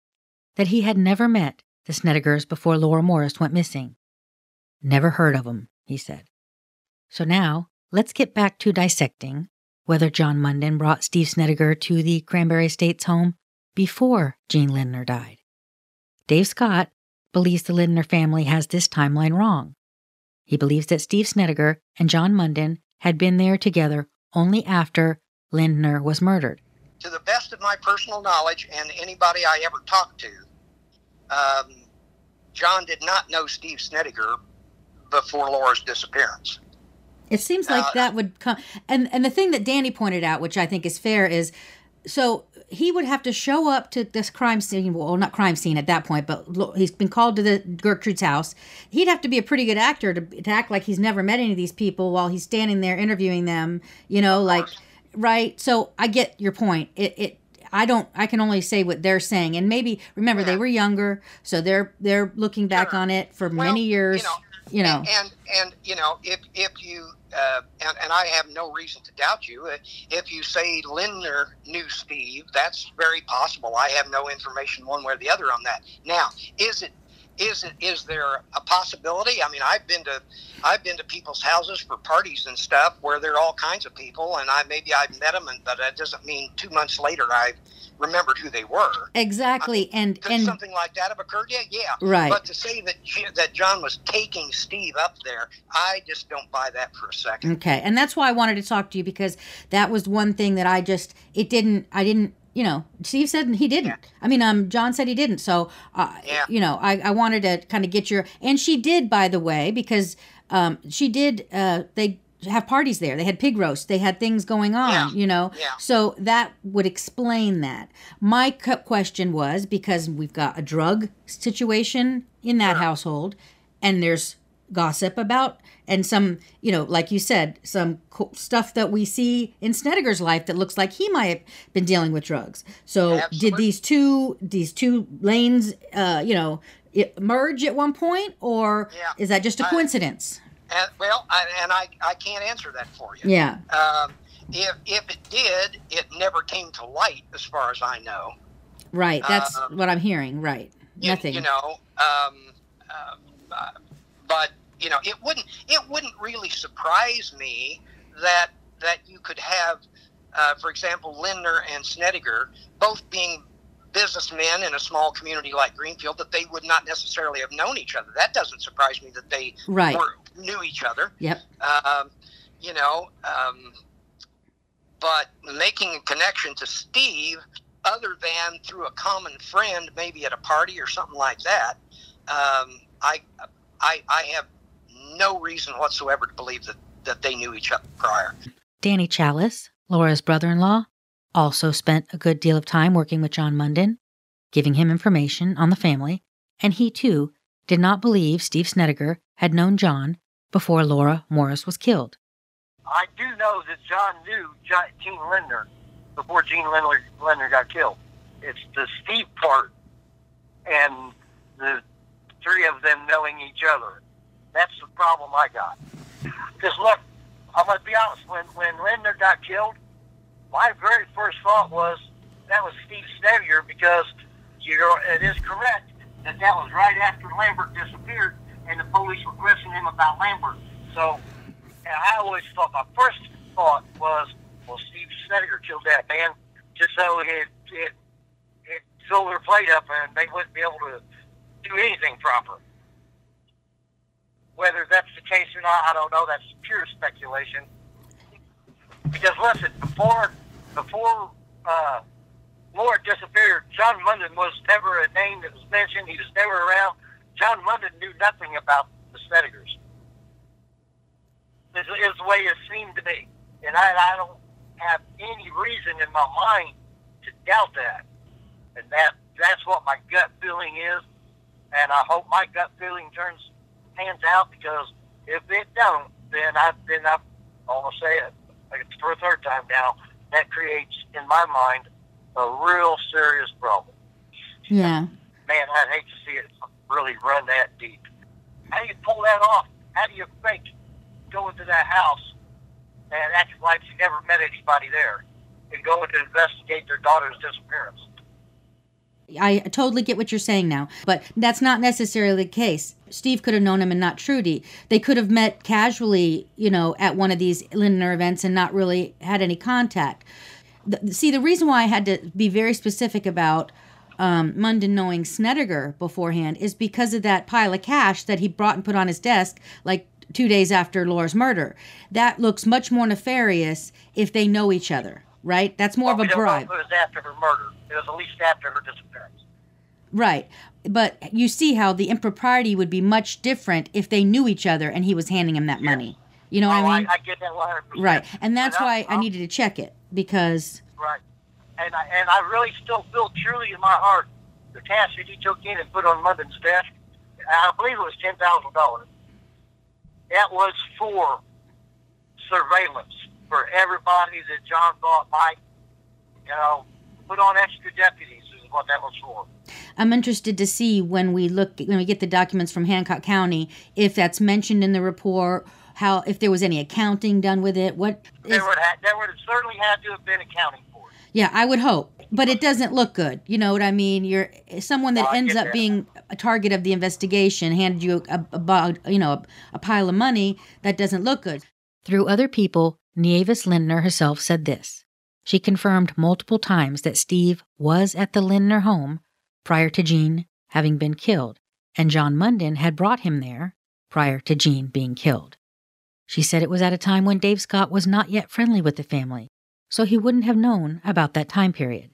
that he had never met the Snedegars before Lora Morris went missing. Never heard of 'em, he said. So now, let's get back to dissecting whether John Munden brought Steve Snedegar to the Cranberry Estates home before Gene Lindner died. Dave Scott believes the Lindner family has this timeline wrong. He believes that Steve Snedegar and John Munden had been there together only after Lindner was murdered. to the best of my personal knowledge and anybody I ever talked to, um, John did not know Steve Snedegar before Lora's disappearance. It seems like Uh, that would come and and the thing that Danny pointed out, which I think is fair, is so he would have to show up to this crime scene. Well, not crime scene at that point, but he's been called to the Gertrude's house. He'd have to be a pretty good actor to, to act like he's never met any of these people while he's standing there interviewing them. You know, like right. So I get your point. It it I don't. I can only say what they're saying, and maybe remember Yeah. they were younger, so they're they're looking back Sure. on it for Well, many years. you know, you know, And, and and you know if if you uh, and and I have no reason to doubt you. uh, If you say Lindner knew Steve, that's very possible. I have no information one way or the other on that. Now, is it is it is there a possibility? I mean, I've been to I've been to people's houses for parties and stuff where there are all kinds of people, and I maybe I've met them, and but that doesn't mean two months later I remembered who they were. exactly, and Could and something like that have occurred? Yeah, yeah. right. But to say that that John was taking Steve up there, I just don't buy that for a second. Okay, and that's why I wanted to talk to you because that was one thing that I just it didn't I didn't you know Steve said he didn't. Yeah. I mean um John said he didn't. So uh, Yeah. you know I I wanted to kind of get your and she did by the way because um she did uh they have parties there. They had pig roast. They had things going on, Yeah. you know. Yeah. So that would explain that. My question was because we've got a drug situation in that household and there's gossip about and some you know like you said some co- stuff that we see in Snedegar's life that looks like he might have been dealing with drugs. So did these two these two lanes uh you know it merge at one point or Yeah. is that just a coincidence? And well, I, and I, I can't answer that for you. yeah. Um, if if it did, it never came to light, as far as I know. right. That's Um, what i'm hearing. Right. You, nothing. You know, um, uh, uh, but you know, it wouldn't it wouldn't really surprise me that that you could have, uh, for example, Lindner and Snedegar both being businessmen in a small community like Greenfield that they would not necessarily have known each other. That doesn't surprise me that they right were, knew each other. yep Um, you know, um, but making a connection to Steve, other than through a common friend, maybe at a party or something like that, um, I, I, I have no reason whatsoever to believe that, that they knew each other prior. Danny Chalice, Lora's brother in law, also spent a good deal of time working with John Munden, giving him information on the family, and he too did not believe Steve Snedegar had known John before Lora Morris was killed. I do know that John knew Jo- Gene Lindner before Gene Lindner, Lindner got killed. It's the Steve part and the three of them knowing each other. That's the problem I got. Because look, I'm going to be honest. When when Lindner got killed, my very first thought was that was Steve Snedegar because you know it is correct that that was right after Lambert disappeared and the police were questioning him about Lambert. So and I always thought my first thought was, well, Steve Snedegar killed that man just so it it it filled their plate up and they wouldn't be able to do anything proper. Whether that's the case or not, I don't know. That's pure speculation. Because listen, before before uh, Lora disappeared, John Munden was never a name that was mentioned. He was never around. John Munden knew nothing about the Snedegars. Is, is the way it seemed to me, and I, I don't have any reason in my mind to doubt that. And that that's what my gut feeling is, and I hope my gut feeling turns pans out because if it don't, then I then I almost say it like for a third time now. That creates in my mind a real serious problem. Yeah. Man, I'd hate to see it really run that deep. How do you pull that off? How do you fake going to that house and acting like you never met anybody there and going to investigate their daughter's disappearance? I totally get what you're saying now, but that's not necessarily the case. Steve could have known him and not Trudy. They could have met casually, you know, at one of these Lindner events and not really had any contact. The, see, the reason why I had to be very specific about um, Munden knowing Snedegar beforehand is because of that pile of cash that he brought and put on his desk like two days after Lora's murder. That looks much more nefarious if they know each other, right? That's more Well, of a know bribe. if it was after her murder. It was at least after her disappearance. Right. But you see how the impropriety would be much different if they knew each other and he was handing him that money. You know what oh, I mean? I, I get that 100%. right. And that's But why I I'm- needed to check it because Right. And I, and I really still feel truly in my heart the cash that he took in and put on London's desk, I believe it was $10,000. That was for surveillance for everybody that John thought might, you know, put on extra deputies is what that was for. I'm interested to see when we look when we get the documents from Hancock County if that's mentioned in the report, how if there was any accounting done with it. What is, There would ha- there would have certainly had to have been accounting for it. yeah, I would hope, but it doesn't look good. You know what I mean? You're someone that I ends up that. being a target of the investigation handed you a, a, bog- you know a, a pile of money that doesn't look good. Through other people, Nieves Lindner herself said this. She confirmed multiple times that Steve was at the Lindner home prior to Gene having been killed, and John Munden had brought him there prior to Gene being killed. She said it was at a time when Dave Scott was not yet friendly with the family, so he wouldn't have known about that time period.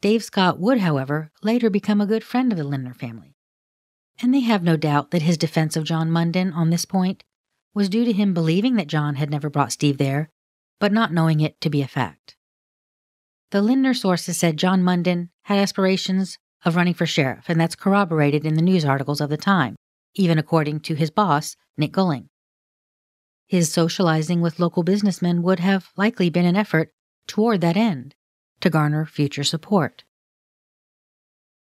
Dave Scott would, however, later become a good friend of the Lindner family. And they have no doubt that his defense of John Munden on this point was due to him believing that John had never brought Steve there, but not knowing it to be a fact. The Lindner sources said John Munden had aspirations of running for sheriff, and that's corroborated in the news articles of the time, even according to his boss, Nick Gulling. His socializing with local businessmen would have likely been an effort toward that end, to garner future support.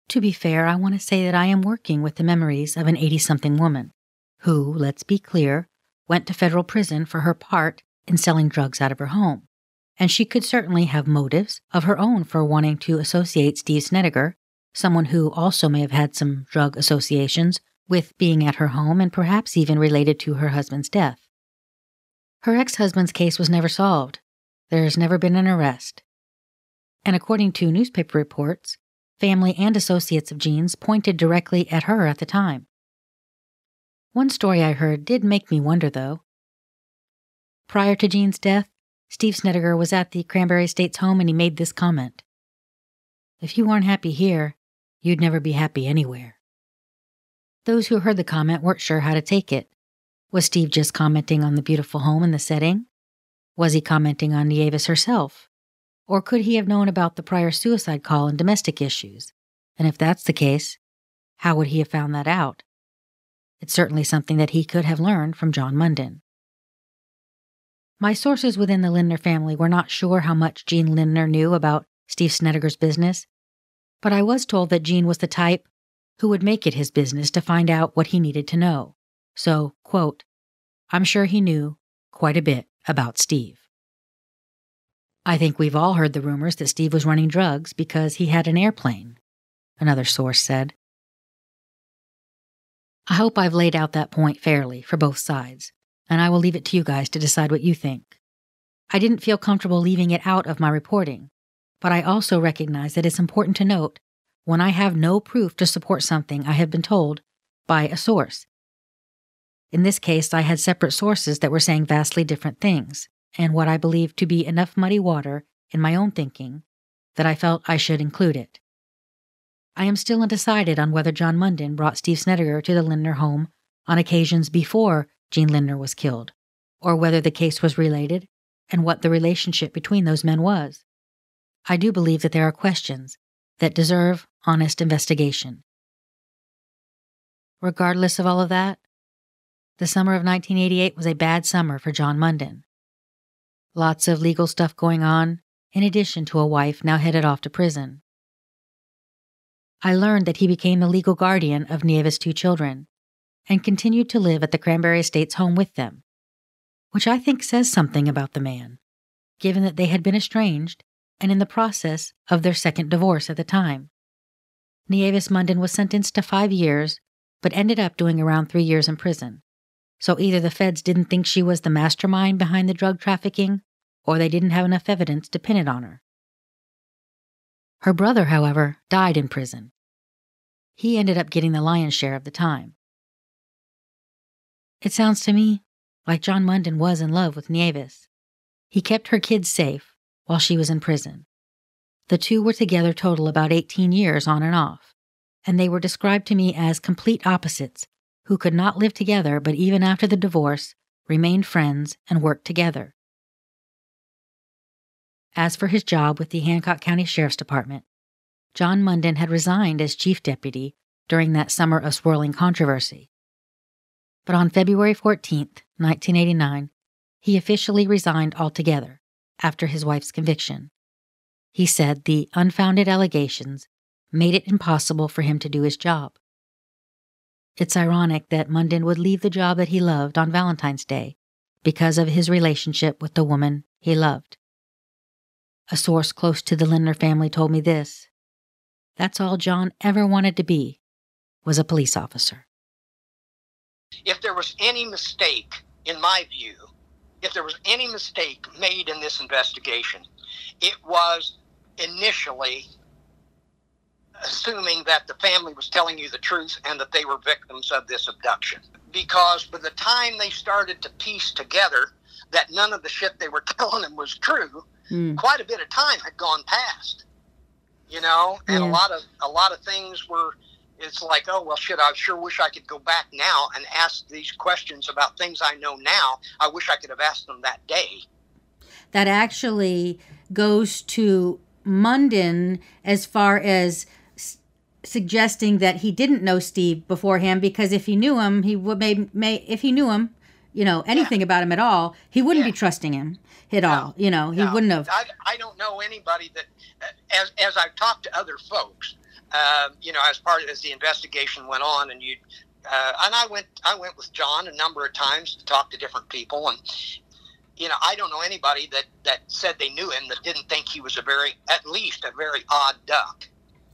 To be fair, I want to say that I am working with the memories of an 80 something woman who, let's be clear, went to federal prison for her part in selling drugs out of her home. And she could certainly have motives of her own for wanting to associate Steve Snedegar, someone who also may have had some drug associations, with being at her home and perhaps even related to her husband's death. Her ex husband's case was never solved. There has never been an arrest. And according to newspaper reports, family and associates of Gene's pointed directly at her at the time. One story I heard did make me wonder, though. Prior to Gene's death, Steve Snedegar was at the Cranberry Estates home and he made this comment If you weren't happy here, you'd never be happy anywhere. Those who heard the comment weren't sure how to take it. Was Steve just commenting on the beautiful home and the setting? Was he commenting on Nieves herself? Or could he have known about the prior suicide call and domestic issues? And if that's the case, how would he have found that out? It's certainly something that he could have learned from John Munden. My sources within the Lindner family were not sure how much Gene Lindner knew about Steve Snedegar's business, but I was told that Gene was the type who would make it his business to find out what he needed to know. So, quote, I'm sure he knew quite a bit about Steve. I think we've all heard the rumors that Steve was running drugs because he had an airplane, another source said. I hope I've laid out that point fairly for both sides, and I will leave it to you guys to decide what you think. I didn't feel comfortable leaving it out of my reporting, but I also recognize that it's important to note when I have no proof to support something I have been told by a source. In this case, I had separate sources that were saying vastly different things, and what I believed to be enough muddy water in my own thinking that I felt I should include it. I am still undecided on whether John Munden brought Steve Snedegar to the Lindner home on occasions before Gene Lindner was killed, or whether the case was related and what the relationship between those men was. I do believe that there are questions that deserve honest investigation. Regardless of all of that, the summer of 1988 was a bad summer for John Munden. Lots of legal stuff going on, in addition to a wife now headed off to prison. I learned that he became the legal guardian of Nieves' two children and continued to live at the Cranberry Estates home with them, which I think says something about the man, given that they had been estranged and in the process of their second divorce at the time. Nieves Munden was sentenced to five years, but ended up doing around three years in prison. So either the feds didn't think she was the mastermind behind the drug trafficking, or they didn't have enough evidence to pin it on her. Her brother, however, died in prison. He ended up getting the lion's share of the time. It sounds to me like John Munden was in love with Nieves. He kept her kids safe while she was in prison. The two were together total about 18 years on and off, and they were described to me as complete opposites who could not live together but even after the divorce remained friends and worked together. As for his job with the Hancock County Sheriff's Department, John Munden had resigned as chief deputy during that summer of swirling controversy. But on February 14, 1989, he officially resigned altogether after his wife's conviction. He said the unfounded allegations made it impossible for him to do his job. It's ironic that Munden would leave the job that he loved on Valentine's Day because of his relationship with the woman he loved. A source close to the Lindner family told me this. That's all John ever wanted to be, was a police officer. If there was any mistake, in my view, if there was any mistake made in this investigation, it was initially assuming that the family was telling you the truth and that they were victims of this abduction. Because by the time they started to piece together that none of the shit they were telling them was true, mm. quite a bit of time had gone past. You know, and yeah. a lot of a lot of things were it's like, oh well shit, I sure wish I could go back now and ask these questions about things I know now. I wish I could have asked them that day. That actually goes to Munden as far as suggesting that he didn't know Steve beforehand because if he knew him, he would may, may if he knew him, you know, anything yeah. about him at all, he wouldn't yeah. be trusting him at no. all. You know, he no. wouldn't have. I, I don't know anybody that, as as I've talked to other folks, uh, you know, as part of as the investigation went on, and you, uh, and I went I went with John a number of times to talk to different people, and you know, I don't know anybody that that said they knew him that didn't think he was a very, at least a very odd duck.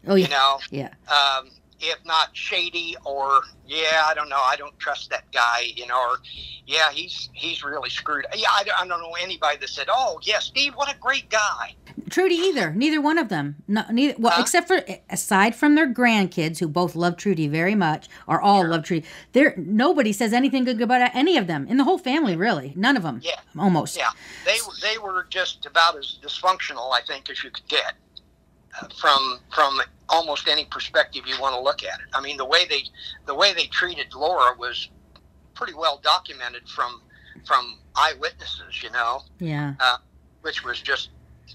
Oh, yeah. You know? Yeah. Um, if not shady or yeah i don't know. I don't trust that guy you know or yeah he's he's really screwed. Yeah i, I don't know anybody that said oh yeah steve what a great guy. Trudy either. Neither one of them. No, neither well huh? except for aside from their grandkids who both love trudy very much or all sure. love trudy there nobody says anything good about any of them. In the whole family really. None of them. Yeah. Almost. Yeah. They they were just about as dysfunctional i think as you could get uh, from from almost any perspective you want to look at it. I mean, the way they the way they treated Lora was pretty well documented from from eyewitnesses. You know, yeah, uh, which was just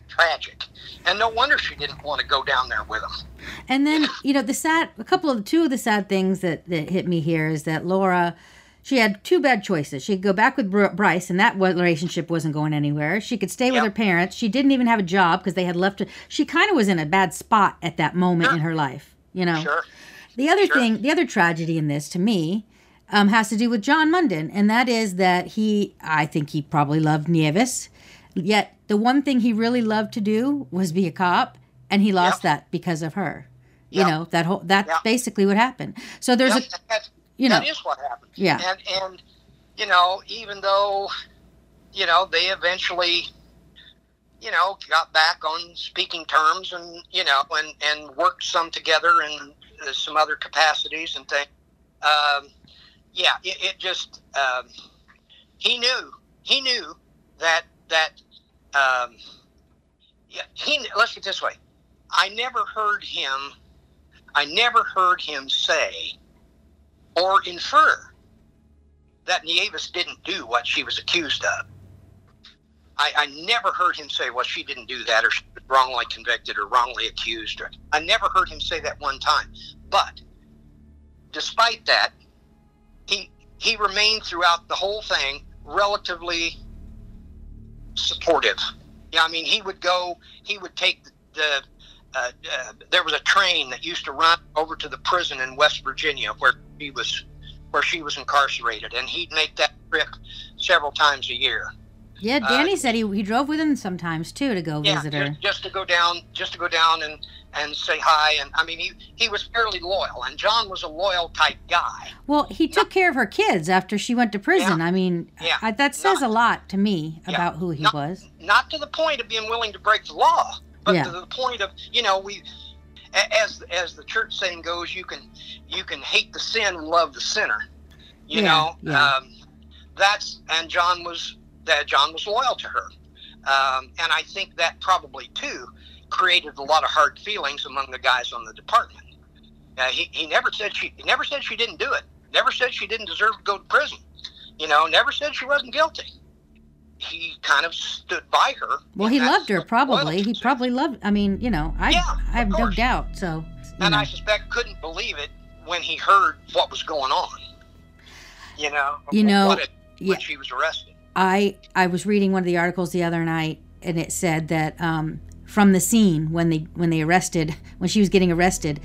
tragic, and no wonder she didn't want to go down there with them. And then you know the sad, a couple of the two of the sad things that that hit me here is that Lora she had two bad choices. She could go back with Bryce, and that relationship wasn't going anywhere. She could stay yep. with her parents. She didn't even have a job because they had left her. She kind of was in a bad spot at that moment sure. in her life, you know. Sure. The other sure. thing, the other tragedy in this, to me, um, has to do with John Munden, and that is that he, I think he probably loved Nieves, yet the one thing he really loved to do was be a cop, and he lost yep. that because of her. Yep. You know that whole that's basically what happened. So there's a you know, that is what happened. Yeah. And and you know, even though you know they eventually you know got back on speaking terms and you know and and worked some together in uh, some other capacities and things. Um, yeah, it, it just um, he knew he knew that that um, yeah he let's get this way. I never heard him. I never heard him say or infer that Nieves didn't do what she was accused of. I, I, never heard him say, well, she didn't do that, or she was wrongly convicted, or wrongly accused. Or, I never heard him say that one time. But despite that, he he remained throughout the whole thing relatively supportive. Yeah, I mean, he would go, he would take the, uh, uh, there was a train that used to run over to the prison in West Virginia where she was where she was incarcerated, and he'd make that trip several times a year. Yeah, Danny uh, said he, he drove with him sometimes too to go yeah, visit her. Just, just to go down, just to go down and and say hi. And I mean, he he was fairly loyal, and John was a loyal type guy. Well, he took not, care of her kids after she went to prison. Yeah, I mean, yeah, I, that says not, a lot to me about who he not, was. Not to the point of being willing to break the law, but to the point of you know we as as the church saying goes, you can you can hate the sin and love the sinner. You yeah, know, yeah. Um, that's and John was that John was loyal to her, um, and I think that probably too created a lot of hard feelings among the guys on the department. Uh, he he never said she he never said she didn't do it. Never said she didn't deserve to go to prison. You know, never said she wasn't guilty he kind of stood by her. Well, he loved her probably. He probably loved. I mean, you know, I yeah, I have no doubt. So, and know. I suspect couldn't believe it when he heard what was going on. You know, you know, when, it, when yeah. she was arrested. I I was reading one of the articles the other night, and it said that um, from the scene when they when they arrested when she was getting arrested.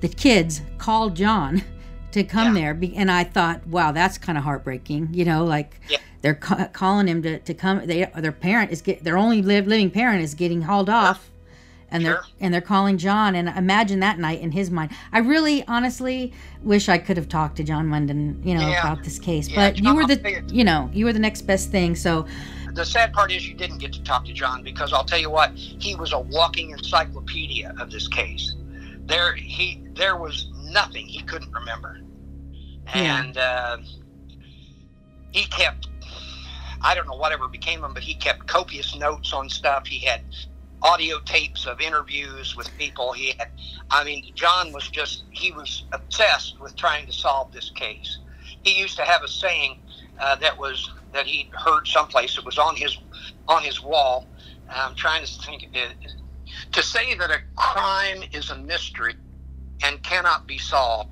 The kids called John to come Yeah. there, and I thought, wow, that's kind of heartbreaking. You know, like Yeah. They're ca- calling him to, to come. They their parent is get their only live, living parent is getting hauled off, and they're Sure. and they're calling John. And imagine that night in his mind. I really, honestly, wish I could have talked to John Munden, you know, Yeah. about this case. Yeah, but you were the, you know, you were the next best thing. So The sad part is you didn't get to talk to John because I'll tell you what, he was a walking encyclopedia of this case. There, he there was nothing he couldn't remember, Yeah. and uh, he kept. I don't know whatever became of him, but he kept copious notes on stuff. He had audio tapes of interviews with people. He had, I mean, John was just, he was obsessed with trying to solve this case. He used to have a saying uh, that was, that he'd heard someplace. It was on his, on his wall. I'm trying to think, uh, to say that a crime is a mystery and cannot be solved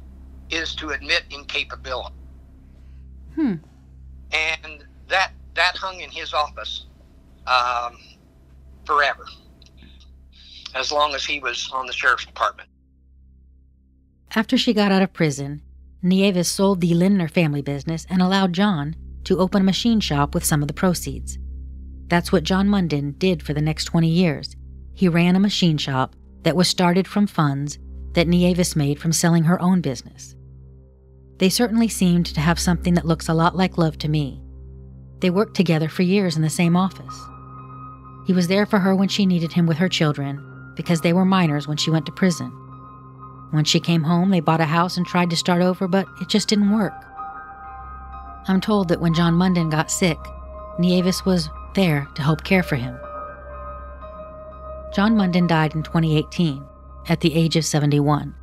is to admit incapability. Hmm. And that, that hung in his office um, forever as long as he was on the sheriff's department. After she got out of prison, Nieves sold the Lindner family business and allowed John to open a machine shop with some of the proceeds. That's what John Munden did for the next 20 years. He ran a machine shop that was started from funds that Nieves made from selling her own business. They certainly seemed to have something that looks a lot like love to me. They worked together for years in the same office. He was there for her when she needed him with her children because they were minors when she went to prison. When she came home, they bought a house and tried to start over, but it just didn't work. I'm told that when John Munden got sick, Nieves was there to help care for him. John Munden died in 2018 at the age of 71.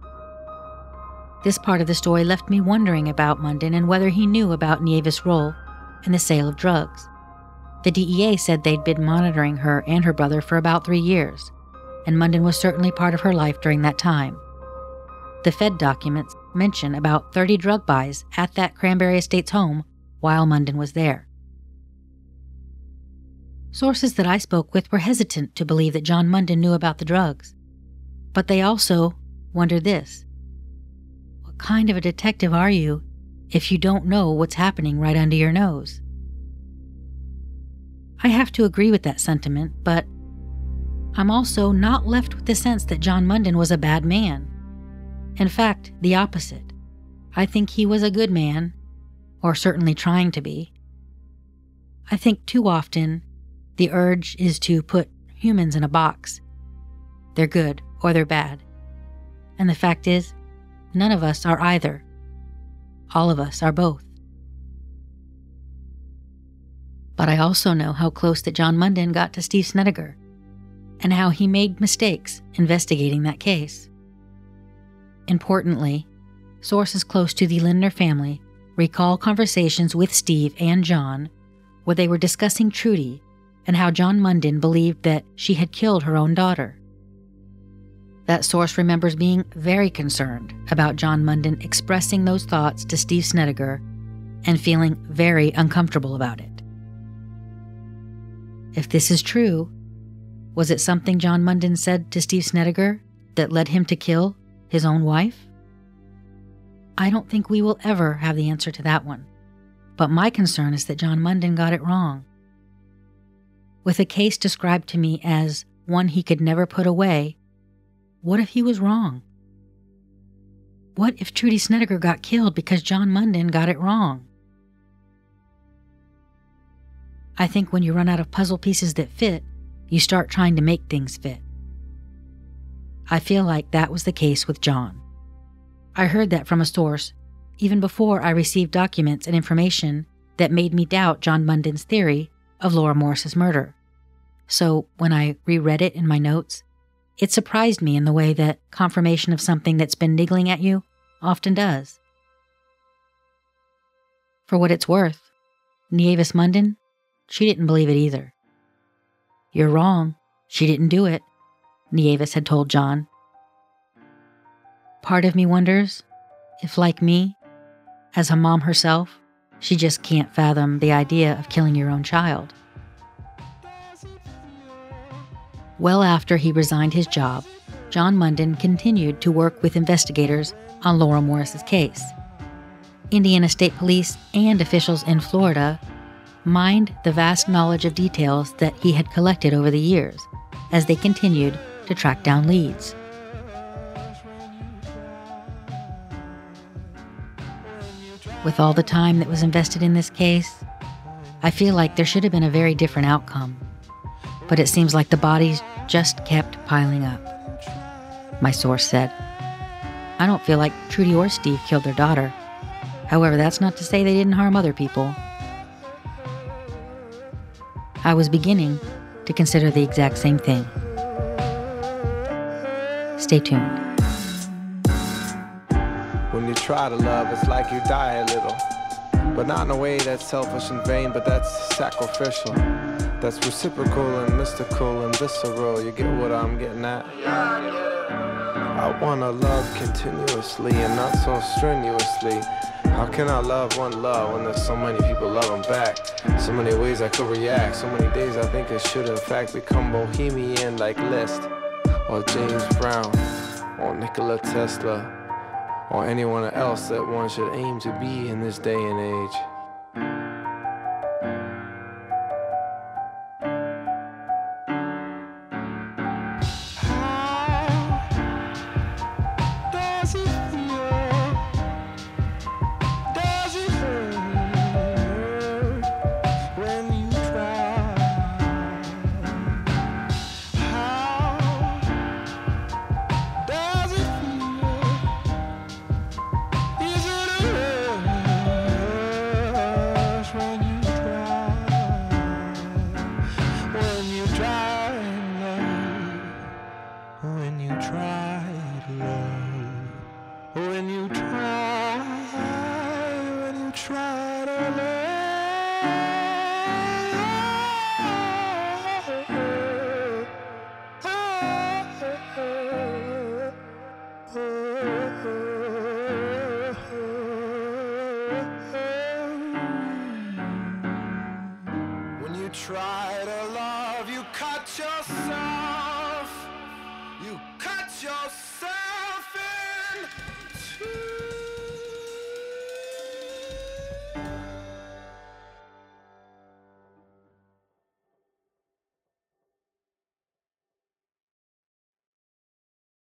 This part of the story left me wondering about Munden and whether he knew about Nieves' role in the sale of drugs. The DEA said they'd been monitoring her and her brother for about three years, and Munden was certainly part of her life during that time. The Fed documents mention about 30 drug buys at that Cranberry Estates home while Munden was there. Sources that I spoke with were hesitant to believe that John Munden knew about the drugs. But they also wondered this What kind of a detective are you if you don't know what's happening right under your nose? I have to agree with that sentiment, but I'm also not left with the sense that John Munden was a bad man. In fact, the opposite. I think he was a good man, or certainly trying to be. I think too often the urge is to put humans in a box. They're good or they're bad. And the fact is, none of us are either. All of us are both. But I also know how close that John Munden got to Steve Snedegar, and how he made mistakes investigating that case. Importantly, sources close to the Lindner family recall conversations with Steve and John where they were discussing Trudy and how John Munden believed that she had killed her own daughter. That source remembers being very concerned about John Munden expressing those thoughts to Steve Snedegar and feeling very uncomfortable about it. If this is true, was it something John Munden said to Steve Snedegar that led him to kill his own wife? I don't think we will ever have the answer to that one. But my concern is that John Munden got it wrong. With a case described to me as one he could never put away, what if he was wrong? What if Trudy Snedegar got killed because John Munden got it wrong? I think when you run out of puzzle pieces that fit, you start trying to make things fit. I feel like that was the case with John. I heard that from a source even before I received documents and information that made me doubt John Munden's theory of Lora Morris's murder. So when I reread it in my notes, it surprised me in the way that confirmation of something that's been niggling at you often does. For what it's worth, Nieves Munden, she didn't believe it either. You're wrong. She didn't do it, Nieves had told John. Part of me wonders if, like me, as a mom herself, she just can't fathom the idea of killing your own child. Well after he resigned his job, John Munden continued to work with investigators on Lora Morris's case. Indiana State Police and officials in Florida mined the vast knowledge of details that he had collected over the years as they continued to track down leads. With all the time that was invested in this case, I feel like there should have been a very different outcome. But it seems like the bodies just kept piling up. My source said. I don't feel like Trudy or Steve killed their daughter. However, that's not to say they didn't harm other people. I was beginning to consider the exact same thing. Stay tuned. When you try to love, it's like you die a little. But not in a way that's selfish and vain, but that's sacrificial. That's reciprocal and mystical and visceral. You get what I'm getting at? I wanna love continuously and not so strenuously. How can I love one love when there's so many people them back? So many ways I could react, so many days I think I should in fact become bohemian like Liszt or James Brown or Nikola Tesla or anyone else that one should aim to be in this day and age.